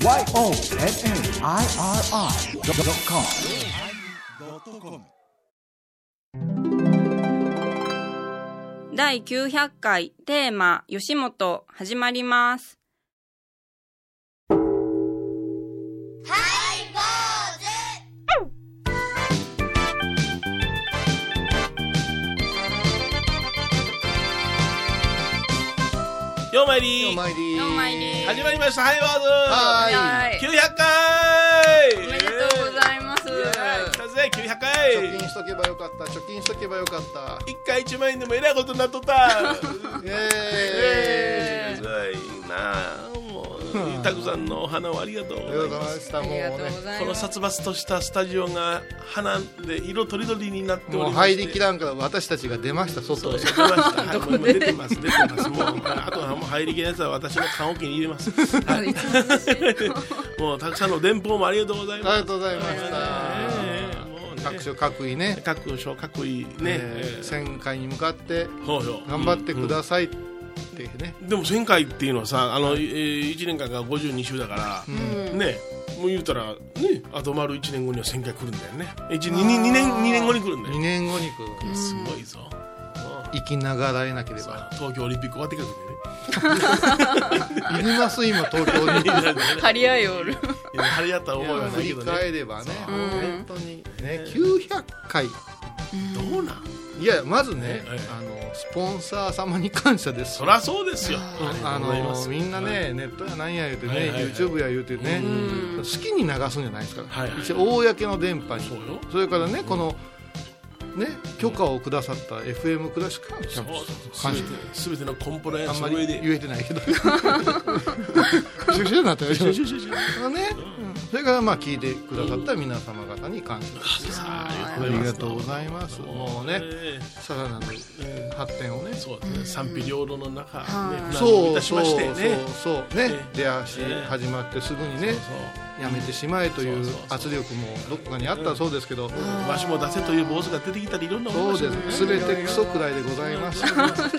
第900回テーマ吉本始まります。ようまいりお参り。4枚に始まりました。ハイワはーズはい。900回。おめでとうございます。来たぜ900回。貯金しとけばよかった。貯金しとけばよかった。一回1万円でもえらいことになっとった。イエえーイ。ーいいなたくさんのお花をありがとうありがとうございます。ありがとうねございこのます殺伐としたスタジオが花で色とりどりになっておりまして。入りきらんから私たちが出ました外へそうそう出ました。はいもう出てます？出てます。もうあとはもう入りきらんやつは私の棺桶に入れます。はい。もうたくさんの電報もありがとうございありますがとうございましえた各所各位ね。各所各位ね、えー1000回に向かって頑張ってくださいっていうね。でも1000回っていうのはさあの、えー、1年間が52週だから、ねもう言うたらねあと丸1年後には1000回来るんだよね。1, 2, 年2年二年後に来るんだ2よ年後に来る。すごいぞ、うん。生きながらえなければ。東京オリンピック終わってくるんいります今東京に張り合いおる。張り合った思いはな振りいけどね。返ればね。そう本当に。ね900回どうなん？いやまずねええあのスポンサー様に感謝です。そりゃそうですよ。あのみんなね、ネットやなんや言うてね、はいはいはい。YouTube や言うてね、ん。好きに流すんじゃないですから、はいはい一応公の電波に。そうよ。それからねこのね許可をくださった FM クラシックにちゃんと感謝す。べてのコンプライアあんまりンスの上で。言えてないけど。シュシね、うんそれからまあ聞いてくださった皆様方に感謝です。あありがとうございます。もうねえさらなる発展をね。ーそうですね。賛否両論の中、ね、そうそうそうましてね。そうねえ出足始まってすぐにねやめてしまえという圧力もどこかにあったそうですけど。わしも出せという坊主が出てきたりいろんなそうです。全てクソくらいでございます。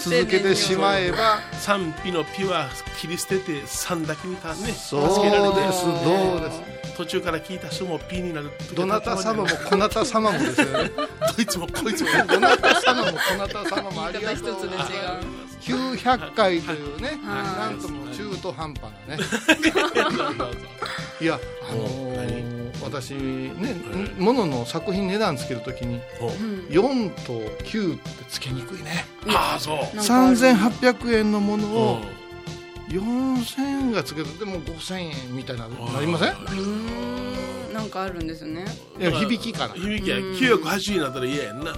続けてしまえば。賛否 のピは切り捨てて賛だけにたねそう助けられて。ですどうです途中から聞いた人もピになるどなた様もこなた様もですよね。どいつもこいつもどなた様もこなた様もありがとう。言い方一つで違う900回というねはいなんとも中途半端なね。いやあのー私ねものの作品値段つけるときにお4と9ってつけにくいね。ああそう。なんかある3800円のものうをん4000円がつけてでも5000円みたいななりません？うーん。なんかあるんですね。いや響きかな。響きや980になったら嫌やんな。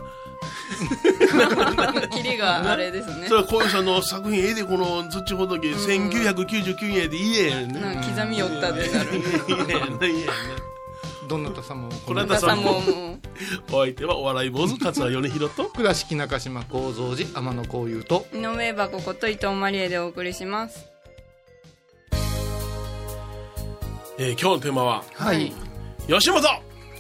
キリがあれですね。それはこういうさんの作品絵でこの土ほどけ1999円で嫌やんねなんか刻み寄ったってなる。嫌やんな嫌やんなどなた様も。これ皆さんも。お相手はお笑い坊主桂米広と。倉敷中島幸三寺天野幸雄と。井上箱こと伊藤マリエでお送りしますえー今日のテーマははい。吉本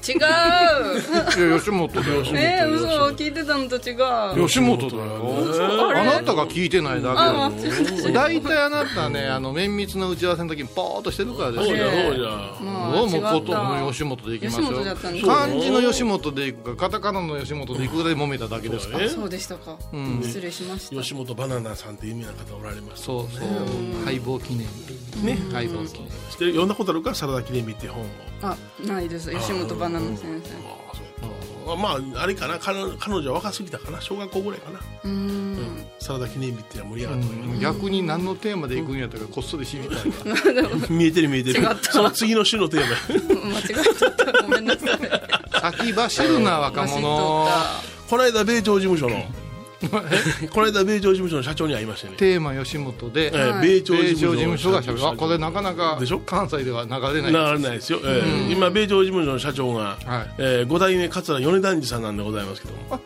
違う。いや吉本だよ。えー、嘘。聞いてたのと違う。吉本だよ。あなたが聞いてないだけあだ大体あなたねあの綿密な打ち合わせの時にポーっとしてるからですそうじよ。ゃそうじゃまあどうもこと違ったも吉本で行きます漢字の吉本で行くかカタカナの吉本で行くかで揉めただけですかそうでしたか、ん。失礼しました。吉本バナナさんって有名な方おられますそうそう。敗北記念日ね。敗北記念日。知ってる読んだことあるか？サラダ記念日っていう本を。あないです。吉本バナナ先生ああそうあまああれかな。彼女彼女は若すぎたかな。小学校ぐらいかな、うーん。サラダ記念日っていうのは盛り上がったうん。逆に何のテーマで行くんやったかこっそり知りたい見えてる見えてる。違った。その次の週のテーマ。間違えちゃった。ごめんなさい。先走るな若者。っこの間米朝事務所の この間米朝事務所の社長に会いましてね、テーマ吉本でえーはい。米朝事務所が社長。あこれなかなかでしょ？関西では流れない流れないですよ、えー今米朝事務所の社長が、はい。えー五代目桂米團次さんなんでございますけども。あ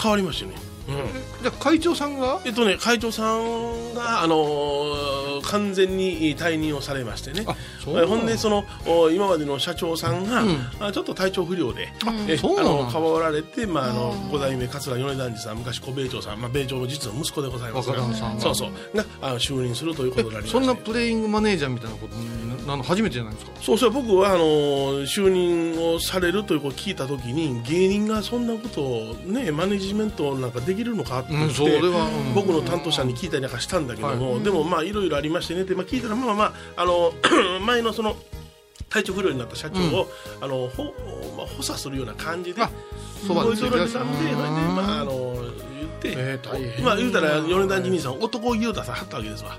変わりましてね、うん。じゃあ会長さんが？えっとね、会長さんが、あのー完全に退任をされましてね。ほんでそのお今までの社長さんが、あちょっと体調不良で、えあの変わられて、まあ、あの5代目桂米團次さん昔小米長さん、まあ、米長の実の息子でございますがそうそう。があの就任するということになりまして。そんなプレイングマネージャーみたいなことあの初めてじゃないですか？そうそう僕はあの就任をされるということを聞いたときに芸人がそんなことをねマネジメントなんかできるのかって僕の担当者に聞いたりなんかしたんだけども、はでもまあいろいろありましてね。って、まあ、聞いたらまあまああの 前のその体調不良になった社長を、あのほ、まあ、補佐するような感じであそば動いておられたんで、それでまああの言って、えーまあ言うたら米田兄さん男気を出さはったわけですわ。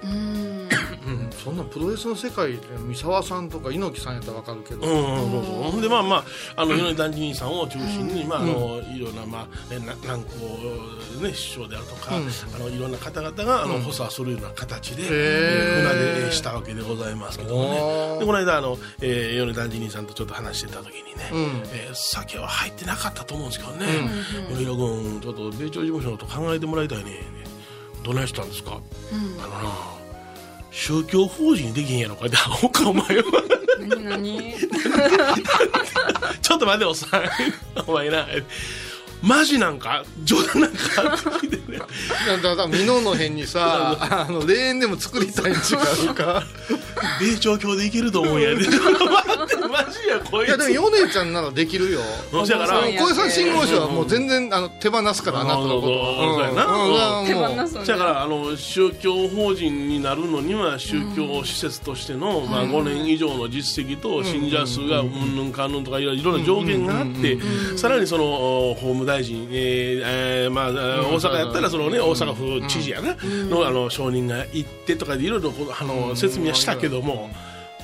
うんうんそんなプロレスの世界で三沢さんとか猪木さんやったらわかるけど、うんうんそうそう。ほんでまあまああの米田兄さんを中心に、まああのいろんなまあえな南光ね師匠であるとか、うん。あのいろんな方々があのうん。補佐するような形で、へー。えー船出したわけでございますけどもね。でこの間あの、えー、米田兄さんとちょっと話してた時にね、うん。えー酒は入ってなかったと思うんですけどね「米田君ちょっと米朝事務所のこと考えてもらいたいね」どないしたんですか、あのな宗教法人できへんやろか。ってアホかお前は。何何？ちょっと待ておっさん。お前な。マジなんか？冗談なんか？って聞いてねだから美濃の辺にさ あの霊園でも作りたいん違うか？米朝教でいけると思うんやで。待って マジやこいいやでもつ米ちゃんならできるよ。だから。小江さん信号書はもう全然あの手放すからあなたのことだ。からあの宗教法人になるのには宗教施設としての、まあ、5年以上の実績と信者数がうんぬんかんぬんとかいろいろな条件があってさらにそのお法務大臣、えーえーまあ、大阪やったらその、ね、大阪府知事やな、のあの承認が行ってとかでいろいろあの説明はしたけども。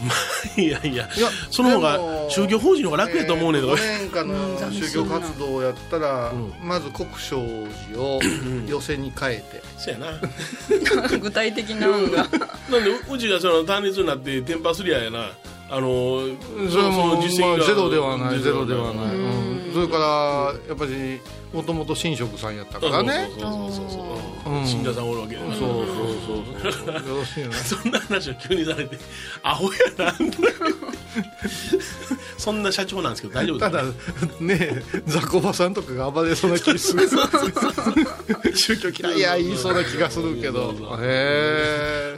まあ、いやいやいやその方が宗教法人の方が楽やと思うねんとか、5年間の宗教活動をやったら、まず国章寺を寄せに変えて、そうやな。具体的な。案がなんでううちがその単立になってテンパすりゃやな。あのそれはもう、の実績が。まあゼロではないゼロではない、それからやっぱりもともと神職さんやったからね。そうそうそうそうそう。うん。信者さんおるわけそうそうそうそう。よろしいなそんな話を急にされてアホやな。そんな社長なんですけど大丈夫ただね雑魚場さんとかが暴れそうな気する。宗教嫌いや。言いそうな気がするけど。へえ。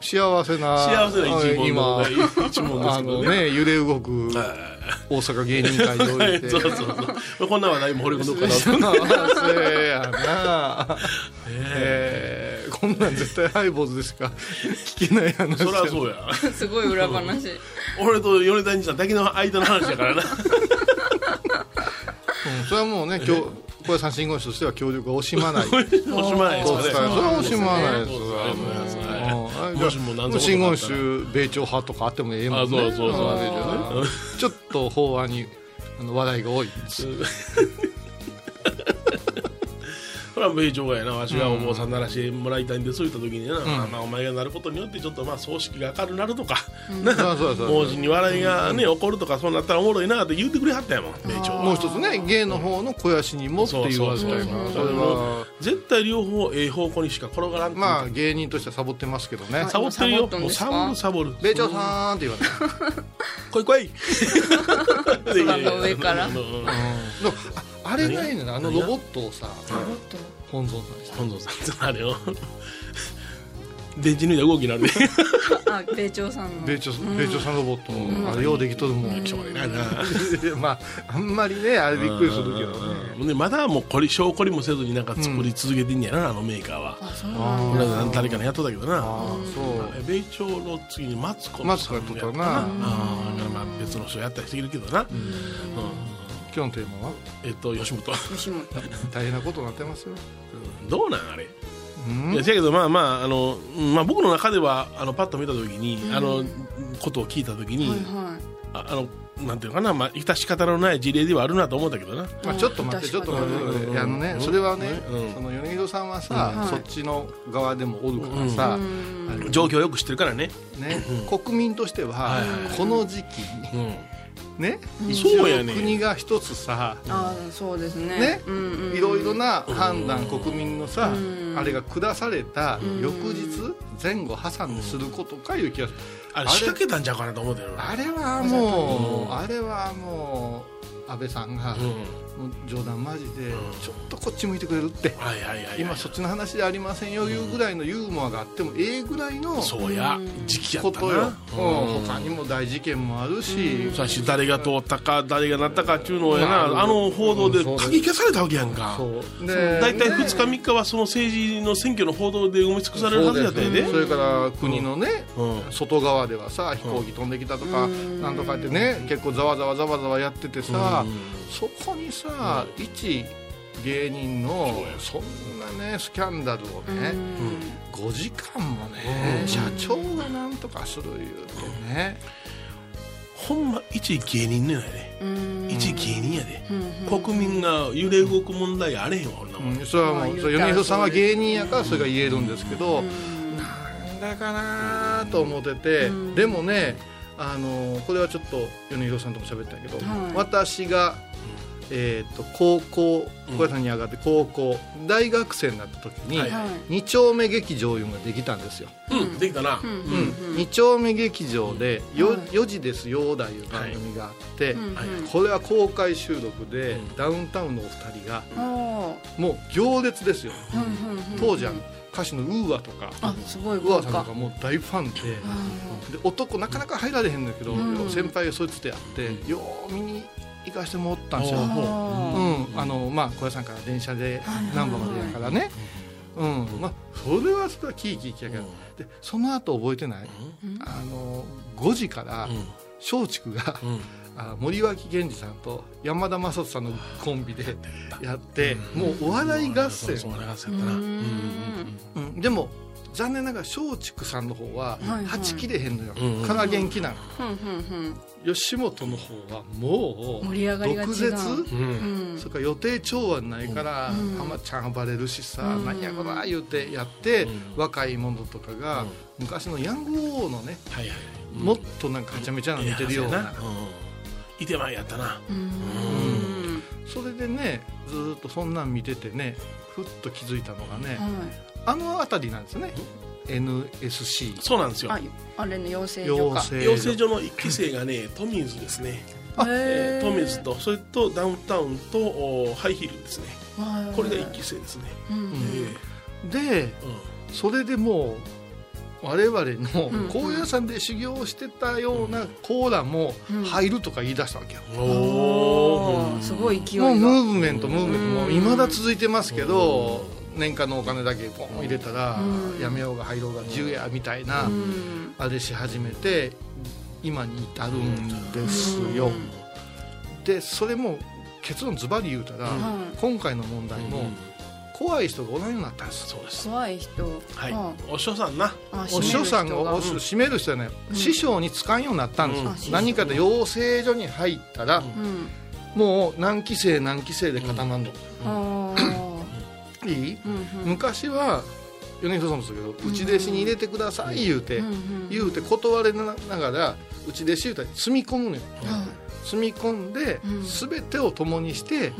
幸せな幸せな一問今。の一問ですあのけどね。ね揺れ動く大阪芸人会において。そうそうそう。こんな話題も掘り込んどくから幸せやな。えーこんなん絶対ハイボーズでしか 聞けない話そりゃそうや。すごい裏話。俺と米谷さんだけの間の話だからな。うんそれはもうね今日小林さん信号師としては協力が惜しまない。おしまいですそうかね。それは惜しまないですも真言宗米朝派とかあってもええもんね。ちょっと法案にあの話題が多いんです は米朝がやなわしがお坊さんならしてもらいたいんでそういった時にな、まあまあお前がなることによってちょっとまあ葬式が明るくなるとか、うそうそう法人に笑いがね、起こるとかそうなったらおもろいなって言ってくれはったやもん。米朝はもう一つね芸の方の肥やしにもっていうわけやから絶対両方ええ方向にしか転がらんまあ芸人としてはサボってますけどね。サボってるよ。サボるサボる。米朝さんって言われて来い来い。空の上から。ああれがいいねんなあのロボットをさ本尊さんにして本堂さんあれよ 電池抜いた動きになるであ米朝さんの。米朝米朝さんロボットあれようできとるもん。しょうがないな。まああんまりねあれびっくりするけどね。うん。でまだもうこり証拠りもせずになんか作り続けてんやな、あのメーカーは。あ誰かのやっとったけどな。ああそう。え米朝の次にマツコマツコやっとったな。ああだからまあ別の人やったりしてるけどな、うん今日のテーマは？えっと吉本。吉本。大変なことになってますよ。どうなんあれ？うん？いやせやけどまあまああの、うんまあ、僕の中ではあのパッと見た時に、あのことを聞いた時に、はいはああのなんていうのかな、まあ、致し方のない事例ではあるなと思ったけどな。まあ、ちょっと待ってちょっと待ってうん。あのねうん。それはねうん。その米広さんはさうん。そっちの側でもおるからさ状況をよく知ってるからね、ね国民としてははいはい。この時期にうん、ねうん。一応そうやね国が一つさあそうですね。ねうんうんうん。いろいろな判断うん国民のさうん。あれが下されたうん。翌日前後挟んですることかいう気がする。あれ仕掛けたんちゃうかなと思ってるなあれはもうあれはもう安倍さんがうんもう冗談マジでちょっとこっち向いてくれるって、はいはいはいはい。今そっちの話じゃありませんよいうぐらいのユーモアがあってもええぐらいのそうや時期やったことよ、なうん、他にも大事件もあるし、最初誰が通ったか誰がなったかっていうのをやな、まああの報道で書き消されたわけやんか。大体2日3日はその政治の選挙の報道で埋め尽くされるはずやでそれから国のね、うん。外側ではさ飛行機飛んできたとか、なんとかってね結構ざわざわざわざわやっててさ、そこにさ、一芸人のそんなねスキャンダルをね、5時間もね、社長がなんとかする言うてね、ほんま一芸人ねないで。うん。一芸人やで。国民が揺れ動く問題あれへんわこんなもん。うんそれはもう、米広さんは芸人やからそれが言えるんですけど、なんだかなと思ってて、でもねあのこれはちょっと米広さんとも喋ったけど、はい。私が、えー、と高校小屋さんに上がって高校大学生になった時に、はい。二丁目劇場いうのができたんですよ、うん。できたな。うん。二丁目劇場で「よはい。4時ですよ」だいう番組があって、はい。これは公開収録で、ダウンタウンのお二人があもう行列ですよ。当時は歌手の UA とかあすごい UA さんとかもう大ファンでで男なかなか入られへんだけど、うん。先輩がそいつとやって、よう見に行かしてもらったんですよ、あうん、あのまあ小屋さんから電車で難波までやからね、うん。まあ、それはそれはキーキーキーやけど、でその後覚えてない、あの5時から松竹が、うんあ森脇健児さんと山田雅人さんのコンビでやって、もうお笑い合戦。でも残念ながら松竹さんの方ははち切れへんのよ、うんうんから元気なの。ふんふん吉本の方はもう毒舌、う。んうん。それから予定調和ないから、うん。浜ちゃん暴れるしさ、うん。何やこら言うてやって、うん。若い者とかが、うん。昔のヤング王のね、はいはい。もっとなんかはちゃめちゃなの似てるような、いてまいやったな。うん。それでねずーっとそんなん見ててねふっと気づいたのがね、はあの辺りなんですね。NSC そうなんですよ。いああれの養成所か。養成養成所の一期生がねトミーズですね。えートミーズとそれとダウンタウンとおハイヒールですね。これが一期生ですね。うん。えでえそれでもう我々うんの高野山で修行してたようなコーラもうん。入るとか言い出したわけよ、うんおー。すごい勢いもうムがーブメントムーブメントもう未だ続いてますけど年間のお金だけポン入れたらうん。やめようが入ろうが自由やみたいなうん。あれし始めて今に至るんですよ。でそれも結論ズバリ言うたらはい。今回の問題も怖い人がおらんようになったんです。そうです。怖い人。はい。あお師匠さんな。あお師匠さんが。お閉める締める人はね、師匠に使んようになったんです。よ、何かで養成所に入ったら、もう何期生何期生で固まんの、いい、うんうん。昔は米広さんもそうだけど、内弟子に入れてください言うて、うんうん言うて断れながら内弟子言うたら積み込むのよ、は積み込んで、うん。全てを共にして、いうん。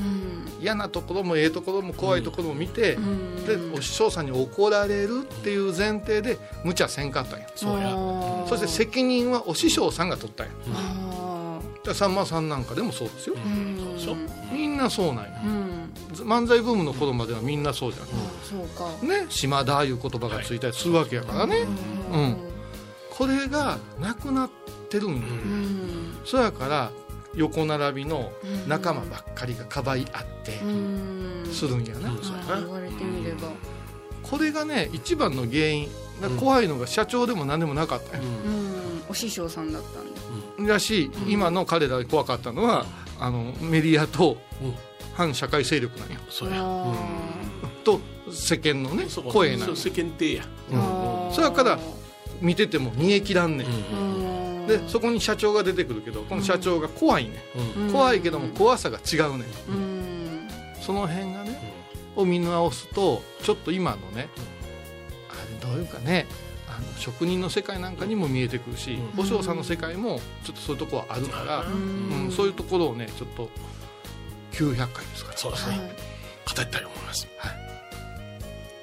嫌なところもええところも怖いところも見て、うん。でお師匠さんに怒られるっていう前提で無茶せんかったんや。そうやそして責任はお師匠さんが取ったんや。あでさんまさんなんかでもそうですよ。ーうん。そうでしょ。みんなそうなんや。うん。漫才ブームの頃まではみんなそうじゃん、そうか。ね島田いう言葉がついたりするわけやからね、うん。これがなくなってるんよ、うん。そやから横並びの仲間ばっかりがかばい合ってうん。するんやな、うん言われてみれば。これがね一番の原因が怖いのが社長でも何でもなかったんや、うん。お師匠さんだったんだ。だし、今の彼らが怖かったのはあのメディアとうん。反社会勢力なんよそうと世間のね声なんよそう世間体や。ー。あーそやから見てても煮え切らんねん、うんでそこに社長が出てくるけどこの社長が怖いね、うん。うん怖いけども怖さが違うね。うん。その辺がねを見直すとちょっと今のねあれどういうかねあの職人の世界なんかにも見えてくるしうん。和尚さんの世界もちょっとそういうところはあるから、うん。うんそういうところをねちょっと900回ですから。そうですね。はい。語りたいと思います。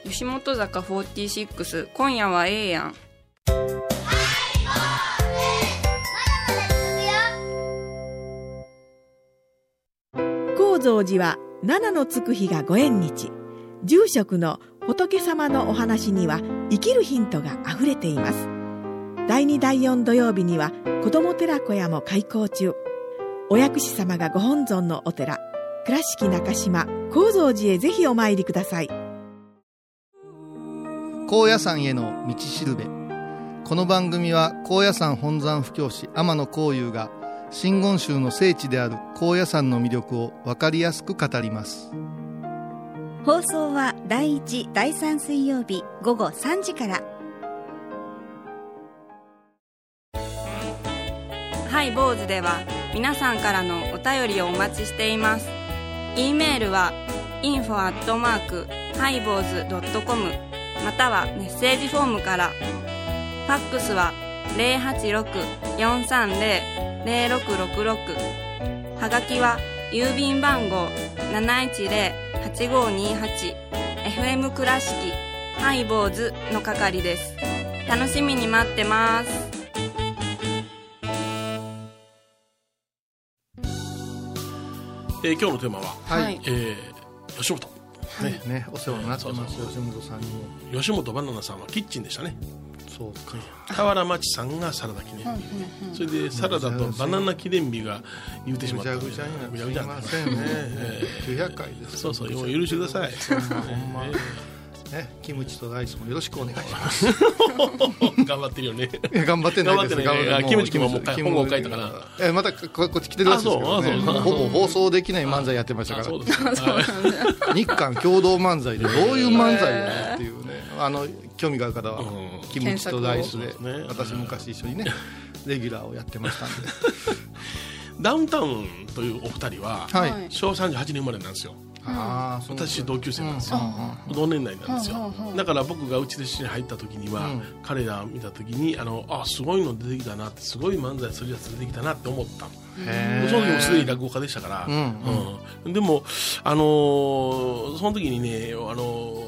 吉本坂46今夜はええやん蔵寺は七のつく日がご縁日。住職の仏様のお話には生きるヒントがあふれています。第2第4土曜日には子ども寺小屋も開校中。お薬師様がご本尊のお寺倉敷中島・高蔵寺へぜひお参りください。高野山への道しるべ。この番組は高野山本山布教師天野幸雄が真言宗の聖地である高野山の魅力を分かりやすく語ります。放送は第1第3水曜日午後3時から。ハイボーズでは皆さんからのお便りをお待ちしています。e メールは info アットマークハイボーズドットコム。またはメッセージフォームから。ファックスは086-430-0666はがきは郵便番号 710-8528FM 倉敷ハイボーズの係です。楽しみに待ってます。えー今日のテーマは、はい。えー吉本、ね。ねお世話になってます。そうそう吉本さんにも。吉本バナナさんはキッチンでしたね。そうか。俵町さんがサラダ記念日、それでサラダとバナナ記念日が言うてしまった。ぐちゃぐちゃになってすいませんねえ900回です。ーそうそうもう許してください。ほんまねキムチとライスもよろしくお願いします。頑張ってるよね。頑張ってないです。頑張ってないね。あキムチ君はもう本を書いたかなえまたここっち来てるらしいですけど、ね、あそうあそう。ほぼ放送できない漫才やってましたから。あそうですはい日韓共同漫才でどういう漫才やっていうね。あの興味がある方は、うん。キムチとライスで、私昔一緒にね レギュラーをやってましたんで。ダウンタウンというお二人は、昭和38年生まれなんですよ私同級生なんですよ、うん同年代なんですよ、だから僕がうちでに入った時には、うん。彼ら見た時にあのあすごいの出てきたなってすごい漫才するやつ出てきたなって思った。その時もすでに落語家でしたから、うん。うん。でも、あのーその時にね、あのー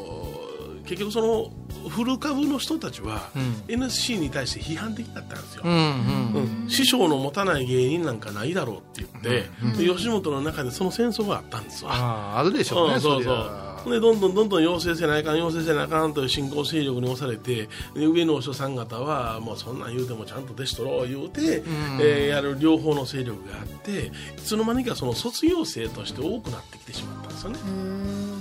結局その古株の人たちは、うん。NSC に対して批判的だったんですよ、うんうん。うん。師匠の持たない芸人なんかないだろうって言って、で吉本の中でその戦争があったんですわ。あああるでしょうね、うんそうりそうゃでどんどんどんどん要請せなあかん要請せなあかんという新興勢力に押されてで上のお師匠さん方はもうそんなん言うてもちゃんと弟子取ろう言うて、えーやる両方の勢力があっていつの間にかその卒業生として多くなってきてしまったんですよね。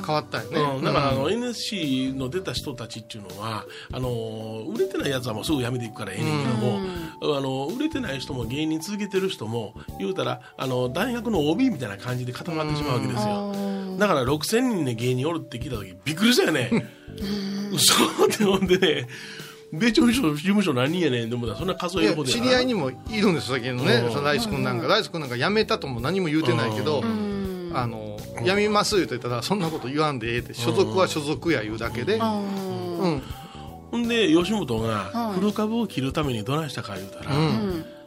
変わったよね、うん、だからあの、うん。NSC の出た人たちっていうのはあの売れてないやつはもうすぐ辞めていくからええねんけども、あの売れてない人も芸人続けてる人も言うたらあの大学の OB みたいな感じで固まってしまうわけですよだから6000人で芸人おるって聞いた時びっくりしたよね。嘘ってほんでね。米朝事務所何人やねんでもそんな数えるほどや知り合いにもいるんです先のね。うん。そのライス君なんか。ライス君なんか辞めたとも何も言うてないけどあの辞めます言って言ったらそんなこと言わんでええって所属は所属や言うだけで。うん。ほんで吉本が古株を切るためにどないしたか言うたら、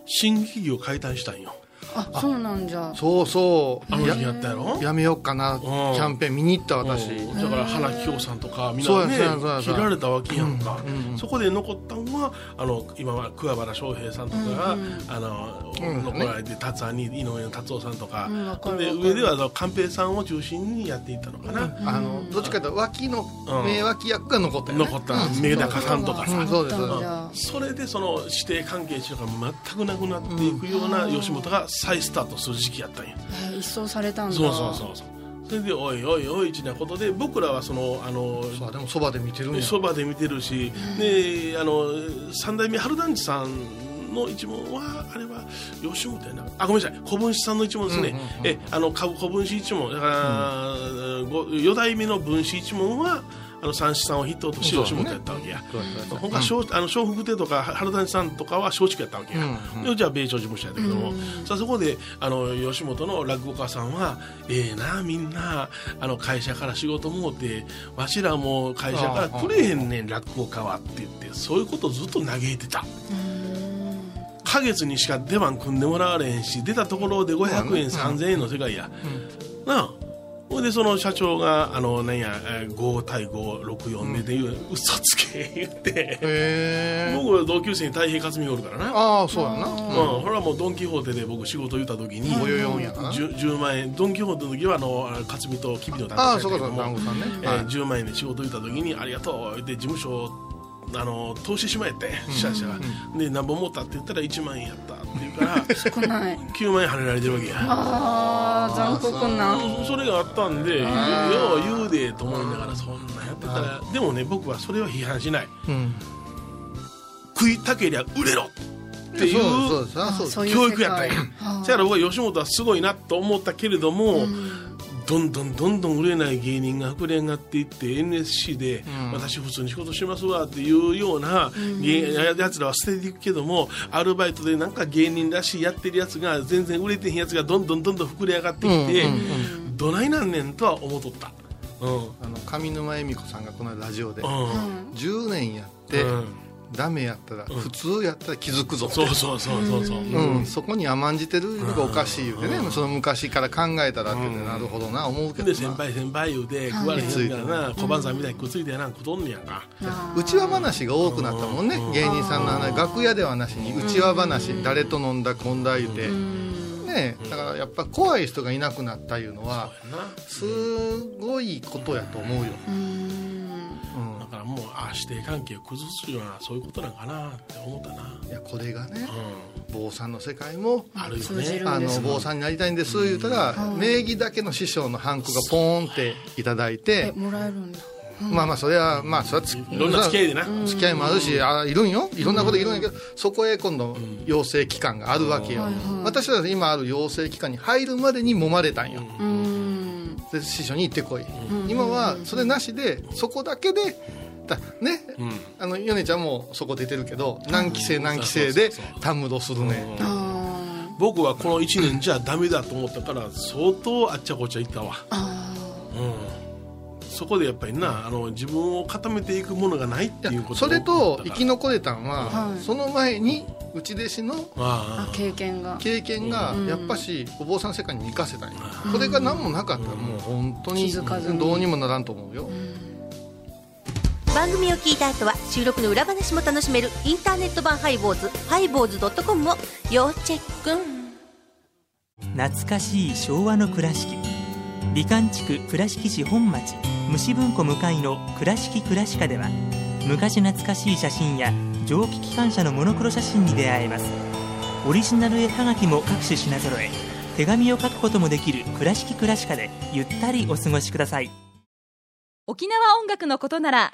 新劇業解体したんよあそうなんじゃ。そうそう。あの時やったやろ？やめようかな。キャンペーン見に行った私。うん。だから花紀京さんとかみんそうなねやそうやそうや。切られたわけやんか、そこで残ったのはあの今は桑原翔平さんとかが、あの残られて達也に井上達夫さんとか,、で上では寛平さんを中心にやっていったのかな、あのどっちかというと脇のうん。名脇役が残った残った。目高さんとかさ、うんそうですそれでその指定関係者が全くなくなっていくような吉本が再スタートする時期やったんや、えー一掃されたんだ。そうそうそう。そうそれでおいおいおいちなことで僕らはそのあのそうでもそばで見てるそばで見てるし、であの三代目春団治さんの一門はあれは吉本やな。あごめんなさい。小分子さんの一門ですね、えあのか小分子一門。だから、ご四代目の分子一門はあの三子さんを筆頭として吉本やったわけや、そうやそう。や他松あの笑福亭とか春団治さんとかは松竹やったわけや、でじゃあ米朝事務所やったけども、さあそこであの吉本の落語家さんはええなみんなあの会社から仕事もうてわしらも会社からくれへんねん落語家はって言ってそういうことをずっと嘆いてた。花月にしか出番組んでもらわれへんし出たところで500円3000円の世界や、なあほいでその社長があのなんやえー5対564でっていう嘘つけ言って僕は同級生に太平克美がおるからな。ああそうやな。うん、これはもうドン・キホーテで僕仕事言った時におよよんやな 10, 10万円。ドン・キホーテの時はあの克美とキビの担当ああそうかそうか。やけども団子さんね。えーはい。10万円で仕事言った時に「ありがとう」で事務所あの投資しまえって社社が、で何本持ったって言ったら1万円やったって言うから少ない。9万円跳ねられてるわけや。あー残酷な。それがあったんでよう言うでと思いながらそんなんやってたらでもね僕はそれは批判しない。うん。食いたけりゃ売れろっていう教育やったんや。だから僕は吉本はすごいなと思ったけれども、どんどんどんどん売れない芸人が膨れ上がっていって NSC で、私普通に仕事しますわっていうような芸やつらは捨てていくけどもアルバイトでなんか芸人らしいやってるやつが全然売れてへんやつがどんどんどんどん膨れ上がってきて、どないなんねんとは思っとった。うん。あの上沼恵美子さんがこの間ラジオでうん。10年やってうんダメやったら普通やったら気づくぞ。そうそうそうそうそう、うん、そこに甘んじてるのがおかしい言うてね、その昔から考えたらって言ってなるほどな思うけどな。で先輩先輩言うて食われへんからな小判さんみたいにくっついてやなくとんねやんか、内輪話が多くなったもんね芸人さんの話。楽屋ではなしに内輪話誰と飲んだこんだ言うて。ねだからやっぱ怖い人がいなくなったいうのはすごいことやと思うよ、うん。だからもうああ師弟関係を崩すようなそういうことなんかなって思ったな、いやこれがねう坊さんの世界もん、あるよね。あの坊さんになりたいんです。言うたら名義だけの師匠のハンコがポーンっていただいて。えもらえるんだまあまあそれはまあそれはついろんな付き合いでな、付き合いもあるしあいるんよ。いろんなこといるんやけどそこへ今度養成機関があるわけよ。私は今ある養成機関に入るまでに揉まれたんよ。うん。で師匠に行ってこい。今はそれなしでそこだけでだね。うん。あの米ちゃんもそこ出てるけど何期生何期生でそうそうそうたむろするね。あ僕はこの1年じゃダメだと思ったから相当あっちゃこっちゃ行ったわ、うん、そこでやっぱりなあの自分を固めていくものがないっていいうことやそれと生きの残れたんは、はい。その前に内弟子の経験が。経験がやっぱしお坊さん世界に生かせたん。よこれが何もなかったらもう本当にどうにもならんと思うよ番組を聞いた後は収録の裏話も楽しめるインターネット版ハイボーズハイボーズドットコムを要チェック。懐かしい昭和の倉敷。美観地区倉敷市本町虫文庫向かいの「倉敷倉歯科」では昔懐かしい写真や蒸気機関車のモノクロ写真に出会えます。オリジナル絵はがきも各種品揃え手紙を書くこともできる「倉敷倉歯科」でゆったりお過ごしください。沖縄音楽のことなら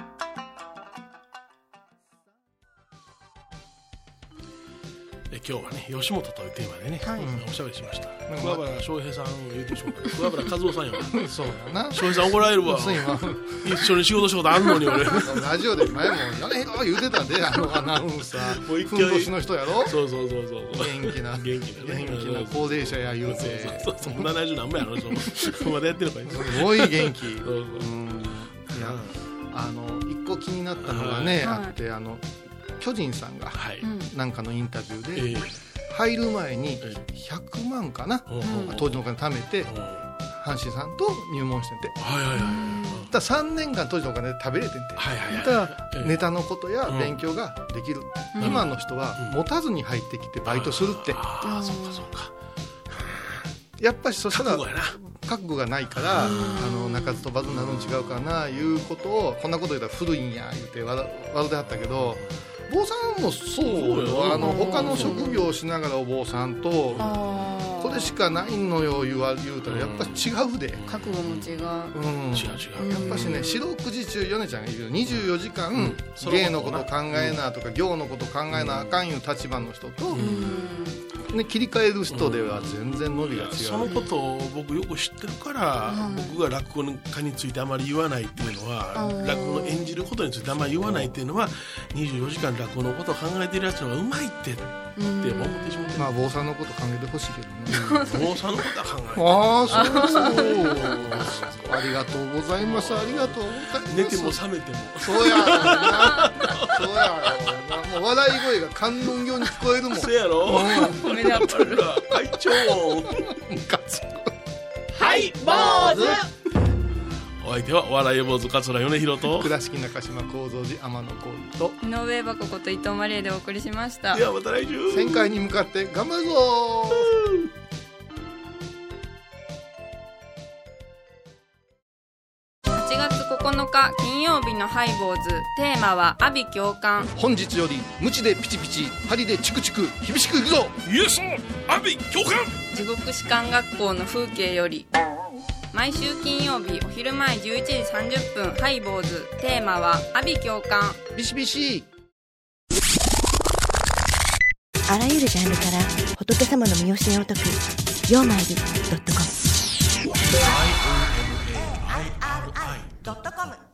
今日はね吉本というテーマでね、はい。うんおしゃべりしました。桑原翔平さん言うてしまった桑原和夫さんよ。そうやな。翔平さん怒られるわ。一緒に仕事したことあんのに俺。ラジオで前も「米広」言うてたであのアナウンサーもう一の人やろ。そうそうそうそう元気な。元気なね。元気な高齢者や言うて。そうそうそう。70何もやろ まだやってるのかい。すごい元気。そうそう。うん。いやあの一個気になったのがね、はい。あってあの巨人さんがはい、なんかのインタビューで、ええ。入る前にえ100万かな、うんうん当時のお金貯めてうん阪神さんと入門しててはいはいはいだ3年間当時のお金で食べれてんてはいはいはい。ネタのことやうん勉強ができる、うん。今の人はうん。持たずに入ってきてバイトするって。ああそうかそうか。やっぱりそしたら覚悟がないからあの鳴かず飛ばずになるの違うかないうことをこんなこと言ったら古いんや言って笑笑ってはったけど坊さんもそうよ。あの他の職業をしながらお坊さんとあこれしかないのよ言わ言うたら。やっぱ違うで、覚悟も違う。うん、違う違う。やっぱしね四六時中米ちゃんが言うけど24時間、ん。そのこと芸のこと考えなとか行のこと考えなあかんいう立場の人と、ね、切り替える人では全然伸びが違う。そのことを僕よく知ってるから、僕が落語家についてあまり言わないっていうのは、落語の演じることについてあまり言わないっていうのは24時間落語のことを考えてるやつの方がうまいってって思ってしまってまあ坊さんのこと考えてほしいけどね坊さんのことは考えてああそうそう。ありがとうございます。ありがとうございます。寝ても覚めても。そうやろうな。そうやろうな。もう笑い声が観音業に聞こえるもん。せやろ？目立ってる会長。はい坊主。お相手はお笑い坊主桂米広と。倉敷中島幸三寺天野幸雄と。井上箱こと伊藤マリエでお送りしました。ではまた来週。旋回に向かって頑張るぞのハイボーズ。テーマは阿鼻教官本日より無知でピチピチ針でチクチク厳しくいくぞ。イエス阿鼻教官地獄士官学校の風景より毎週金曜日お昼前11時30分ハイボーズ。テーマは阿鼻教官ビシビシ。あらゆるジャンルから仏様の身教えを解く「曜マイルドットコム」ドットコム